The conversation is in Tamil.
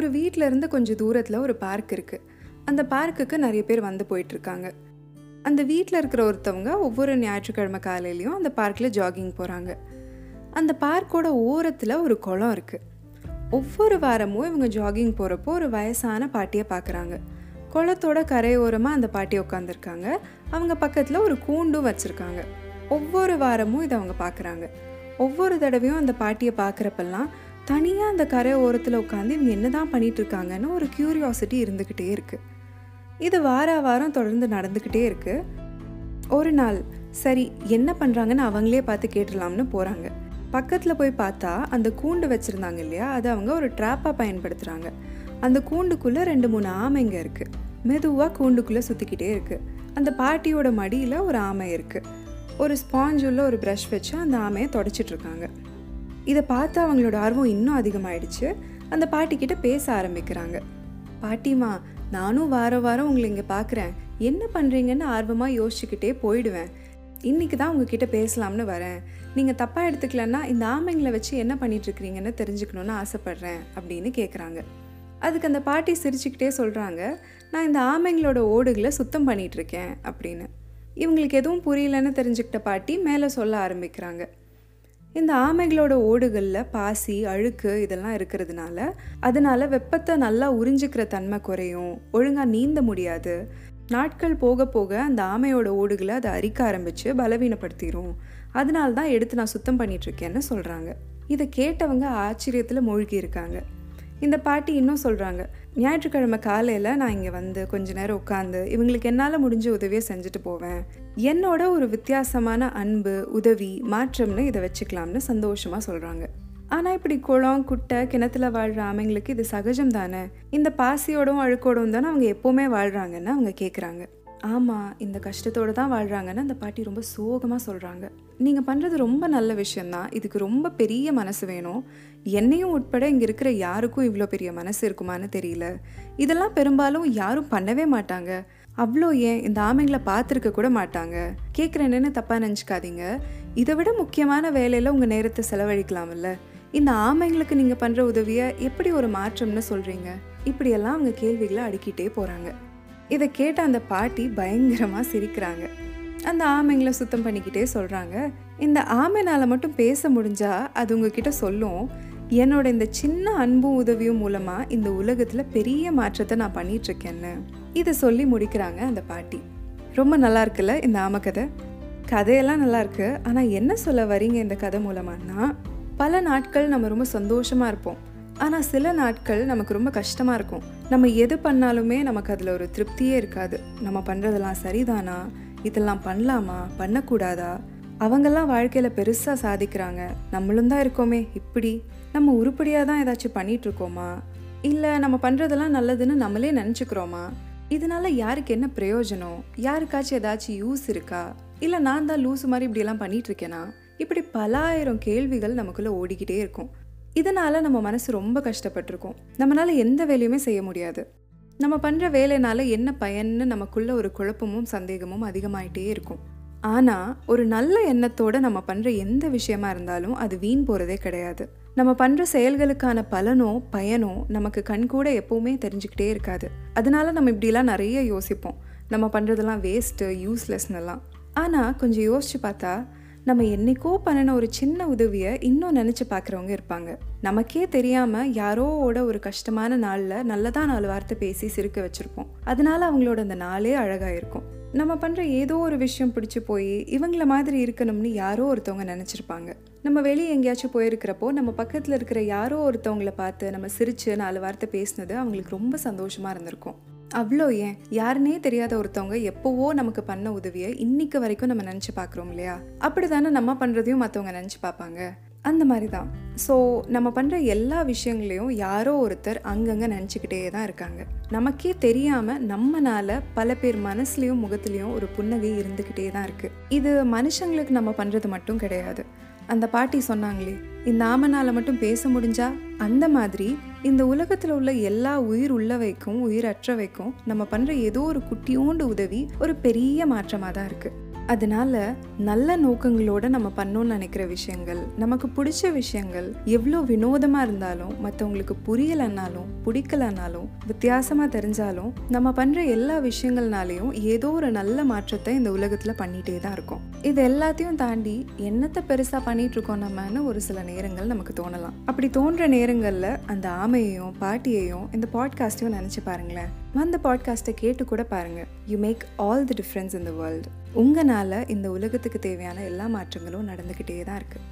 ஒரு வீட்டிலேருந்து இருந்து கொஞ்சம் தூரத்தில் ஒரு பார்க் இருக்குது அந்த பார்க்குக்கு நிறைய பேர் வந்து போயிட்டுருக்காங்க. அந்த வீட்டில் இருக்கிற ஒருத்தவங்க ஒவ்வொரு ஞாயிற்றுக்கிழமை காலையிலையும் அந்த பார்க்கில் ஜாகிங் போகிறாங்க அந்த பார்க்கோட ஓரத்தில் ஒரு குளம் இருக்குது ஒவ்வொரு வாரமும் இவங்க ஜாகிங் போகிறப்போ ஒரு வயசான பாட்டியை பார்க்குறாங்க குளத்தோட கரையோரமாக அந்த பாட்டி உட்காந்துருக்காங்க அவங்க பக்கத்தில் ஒரு கூண்டும் வச்சுருக்காங்க. ஒவ்வொரு வாரமும் இதை அவங்க பார்க்குறாங்க ஒவ்வொரு தடவையும் அந்த பாட்டியை பார்க்குறப்பெல்லாம் தனியாக அந்த கரை ஓரத்தில் உட்காந்து இவங்க என்ன தான் பண்ணிகிட்ருக்காங்கன்னு ஒரு க்யூரியாசிட்டி இருந்துக்கிட்டே இருக்குது இது வார வாரம் தொடர்ந்து நடந்துக்கிட்டே இருக்குது ஒரு நாள் சரி என்ன பண்ணுறாங்கன்னு அவங்களே பார்த்து கேட்டுடலாம்னு போகிறாங்க பக்கத்தில் போய் பார்த்தா அந்த கூண்டு வச்சுருந்தாங்க இல்லையா? அதை அவங்க ஒரு ட்ராப்பாக பயன்படுத்துகிறாங்க அந்த கூண்டுக்குள்ளே ரெண்டு மூணு ஆமைங்க இருக்குது மெதுவாக கூண்டுக்குள்ளே சுற்றிக்கிட்டே இருக்குது அந்த பாட்டியோட மடியில் ஒரு ஆமை இருக்குது ஒரு ஸ்பாஞ்ச் உள்ள ஒரு ப்ரஷ் வச்சு அந்த ஆமையை தொடச்சிட்ருக்காங்க இருக்காங்க. இதை பார்த்து அவங்களோட ஆர்வம் இன்னும் அதிகமாயிடுச்சு. அந்த பாட்டிக்கிட்ட பேச ஆரம்பிக்கிறாங்க. பாட்டிமா நானும் வார வாரம் உங்களை இங்கே பார்க்குறேன் என்ன பண்ணுறீங்கன்னு ஆர்வமாக யோசிச்சுக்கிட்டே போயிடுவேன். இன்னைக்கு தான் உங்ககிட்ட பேசலாம்னு வரேன். நீங்கள் தப்பாக எடுத்துக்கலன்னா இந்த ஆமைங்களை வச்சு என்ன பண்ணிகிட்ருக்கிறீங்கன்னு தெரிஞ்சுக்கணுன்னு ஆசைப்பட்றேன் அப்படின்னு கேட்குறாங்க அதுக்கு அந்த பாட்டி சிரிச்சுக்கிட்டே சொல்கிறாங்க நான் இந்த ஆமைங்களோட ஓடுகளை சுத்தம் பண்ணிகிட்ருக்கேன் அப்படின்னு. இவங்களுக்கு எதுவும் புரியலன்னு தெரிஞ்சுக்கிட்ட பாட்டி மேலே சொல்ல ஆரம்பிக்கிறாங்க. இந்த ஆமைகளோட ஓடுகளில் பாசி அழுக்கு இதெல்லாம் இருக்கிறதுனால அதனால வெப்பத்தை நல்லா உறிஞ்சிக்கிற தன்மை குறையும். ஒழுங்காக நீந்த முடியாது. நாட்கள் போக போக அந்த ஆமையோட ஓடுகளை அதை அரிக்க ஆரம்பித்து பலவீனப்படுத்திடும் அதனால தான் எடுத்து நான் சுத்தம் பண்ணிட்டு இருக்கேன்னு சொல்கிறாங்க இதை கேட்டவங்க ஆச்சரியத்தில் மூழ்கி இருக்காங்க இந்த பாட்டி இன்னும் சொல்கிறாங்க ஞாயிற்றுக்கிழமை காலையில் நான் இங்கே வந்து கொஞ்ச நேரம் உட்காந்து இவங்களுக்கு என்னால் முடிஞ்ச உதவியை செஞ்சுட்டு போவேன். என்னோட ஒரு வித்தியாசமான அன்பு உதவி மாற்றம்னு இதை வச்சுக்கலாம்னு சந்தோஷமாக சொல்கிறாங்க ஆனால் இப்படி குளம் குட்டை கிணத்துல வாழ்கிற ஆமைங்களுக்கு இது சகஜம் தானே? இந்த பாசியோடும் அழுக்கோடும் தானே அவங்க எப்போவுமே வாழ்கிறாங்கன்னு அவங்க கேட்குறாங்க ஆமாம் இந்த கஷ்டத்தோடு தான் வாழ்கிறாங்கன்னு அந்த பாட்டி ரொம்ப சோகமாக சொல்கிறாங்க நீங்கள் பண்ணுறது ரொம்ப நல்ல விஷயந்தான் இதுக்கு ரொம்ப பெரிய மனசு வேணும். என்னையும் உட்பட இங்கே இருக்கிற யாருக்கும் இவ்வளோ பெரிய மனசு இருக்குமான்னு தெரியல. இதெல்லாம் பெரும்பாலும் யாரும் பண்ணவே மாட்டாங்க. அவ்வளோ ஏன் இந்த ஆமைங்களை பார்த்துருக்க கூட மாட்டாங்க. கேட்குறேன்னு தப்பாக நினச்சிக்காதீங்க. இதை விட முக்கியமான வேலையில் உங்கள் நேரத்தை செலவழிக்கலாம்ல. இந்த ஆமைங்களுக்கு நீங்கள் பண்ணுற உதவியை எப்படி ஒரு மாற்றம்னு சொல்கிறீங்க இப்படியெல்லாம் அவங்க கேள்விகளை அடுக்கிட்டே போகிறாங்க இதை கேட்ட அந்த பாட்டி பயங்கரமாக சிரிக்கிறாங்க. அந்த ஆமைங்களை சுத்தம் பண்ணிக்கிட்டே சொல்கிறாங்க இந்த ஆமைனால் மட்டும் பேச முடிஞ்சா அது உங்ககிட்ட சொல்லும். என்னோட இந்த சின்ன அன்பும் உதவியும் மூலமாக இந்த உலகத்தில் பெரிய மாற்றத்தை நான் பண்ணிகிட்ருக்கேன்னு இதை சொல்லி முடிக்கிறாங்க அந்த பாட்டி. ரொம்ப நல்லா இருக்குல்ல இந்த ஆமை கதை? கதையெல்லாம் நல்லாயிருக்கு ஆனால் என்ன சொல்ல வரீங்க இந்த கதை மூலமானா பல நாட்கள் நம்ம ரொம்ப சந்தோஷமாக இருப்போம். ஆனால் சில நாட்கள் நமக்கு ரொம்ப கஷ்டமாக இருக்கும். நம்ம எது பண்ணாலுமே நமக்கு அதில் ஒரு திருப்தியே இருக்காது. நம்ம பண்ணுறதெல்லாம் சரிதானா? இதெல்லாம் பண்ணலாமா? பண்ணக்கூடாதா? அவங்கெல்லாம் வாழ்க்கையில் பெருசாக சாதிக்கிறாங்க. நம்மளும் தான் இருக்கோமே. இப்படி நம்ம உருப்படியாக தான் ஏதாச்சும் பண்ணிகிட்ருக்கோமா இல்லை நம்ம பண்ணுறதெல்லாம் நல்லதுன்னு நம்மளே நினச்சிக்கிறோமா? இதனால யாருக்கு என்ன பிரயோஜனம்? யாருக்காச்சும் ஏதாச்சும் யூஸ் இருக்கா? இல்லை நான் தான் லூஸ் மாதிரி இப்படியெல்லாம் பண்ணிகிட்ருக்கேனா இப்படி பல ஆயிரம் கேள்விகள் நமக்குள்ளே ஓடிக்கிட்டே இருக்கும். இதனால் நம்ம மனசு ரொம்ப கஷ்டப்பட்டிருக்கோம். நம்மளால் எந்த வேலையுமே செய்ய முடியாது. நம்ம பண்ணுற வேலைனால என்ன பயன்னு நமக்குள்ள ஒரு குழப்பமும் சந்தேகமும் அதிகமாயிட்டே இருக்கும். ஆனால் ஒரு நல்ல எண்ணத்தோடு நம்ம பண்ணுற எந்த விஷயமா இருந்தாலும் அது வீண் போகிறதே கிடையாது. நம்ம பண்ணுற செயல்களுக்கான பலனோ பயனோ நமக்கு கண்கூட எப்பவுமே தெரிஞ்சுக்கிட்டே இருக்காது. அதனால நம்ம இப்படிலாம் நிறைய யோசிப்போம். நம்ம பண்ணுறதெல்லாம் வேஸ்ட்டு யூஸ்லெஸ்னெல்லாம் ஆனால் கொஞ்சம் யோசிச்சு பார்த்தா நம்ம என்னைக்கோ பண்ணின ஒரு சின்ன உதவியை இன்னும் நினச்சி பார்க்குறவங்க இருப்பாங்க. நமக்கே தெரியாமல் யாரோவோட ஒரு கஷ்டமான நாளில் நல்லதாக நாலு வார்த்தை பேசி சிரிக்க வச்சுருப்போம். அதனால அவங்களோட அந்த நாளே அழகாக இருக்கும் நம்ம பண்ணுற ஏதோ ஒரு விஷயம் பிடிச்சி போய் இவங்கள மாதிரி இருக்கணும்னு யாரோ ஒருத்தவங்க நினச்சிருப்பாங்க. நம்ம வெளியே எங்கேயாச்சும் போயிருக்கிறப்போ நம்ம பக்கத்தில் இருக்கிற யாரோ ஒருத்தவங்கள பார்த்து நம்ம சிரித்து நாலு வார்த்தை பேசினது அவங்களுக்கு ரொம்ப சந்தோஷமாக இருந்திருக்கும். அவ்வளோ ஏன்? யாருனே தெரியாத ஒருத்தவங்க எப்போவோ நமக்கு பண்ண உதவியை இன்னைக்கு வரைக்கும் நம்ம நினச்சி பார்க்குறோம் இல்லையா? அப்படி தானே நம்ம பண்ணுறதையும் மற்றவங்க நினச்சி பார்ப்பாங்க. அந்த மாதிரி தான் ஸோ நம்ம பண்ணுற எல்லா விஷயங்களையும் யாரோ ஒருத்தர் அங்கங்கே நினச்சிக்கிட்டே தான் இருக்காங்க. நமக்கே தெரியாமல் நம்மனால பல பேர் மனசுலேயும் முகத்துலேயும் ஒரு புன்னகை இருந்துக்கிட்டே தான் இருக்குது இது மனுஷங்களுக்கு நம்ம பண்ணுறது மட்டும் கிடையாது. அந்த பாட்டி சொன்னாங்களே இந்த ஆமனால் மட்டும் பேச முடிஞ்சா? அந்த மாதிரி இந்த உலகத்தில் உள்ள எல்லா உயிர் உள்ளவைக்கும் உயிரற்றவைக்கும் நம்ம பண்ணுற ஏதோ ஒரு குட்டியோண்டு உதவி ஒரு பெரிய மாற்றமாக தான் இருக்குது அதனால நல்ல நோக்கங்களோட நம்ம பண்ணோம்னு நினைக்கிற விஷயங்கள் நமக்கு பிடிச்ச விஷயங்கள் எவ்வளோ வினோதமாக இருந்தாலும் மற்றவங்களுக்கு புரியலைன்னாலும் பிடிக்கலனாலும் வித்தியாசமாக தெரிஞ்சாலும் நம்ம பண்ணுற எல்லா விஷயங்கள்னாலையும் ஏதோ ஒரு நல்ல மாற்றத்தை இந்த உலகத்தில் பண்ணிகிட்டே தான் இருக்கும். இது எல்லாத்தையும் தாண்டி என்னத்தை பெருசாக பண்ணிட்டு இருக்கோம் நம்மன்னு ஒரு சில நேரங்கள் நமக்கு தோணலாம். அப்படி தோன்ற நேரங்களில் அந்த ஆமையையும் பாட்டியையும் இந்த பாட்காஸ்ட்டையும் நினச்சி பாருங்களேன். வந்த பாட்காஸ்ட்டை கேட்டு கூட பாருங்கள் you make all the difference in the world உங்களால் இந்த உலகத்துக்கு தேவையான எல்லா மாற்றங்களும் நடந்துக்கிட்டே தான் இருக்குது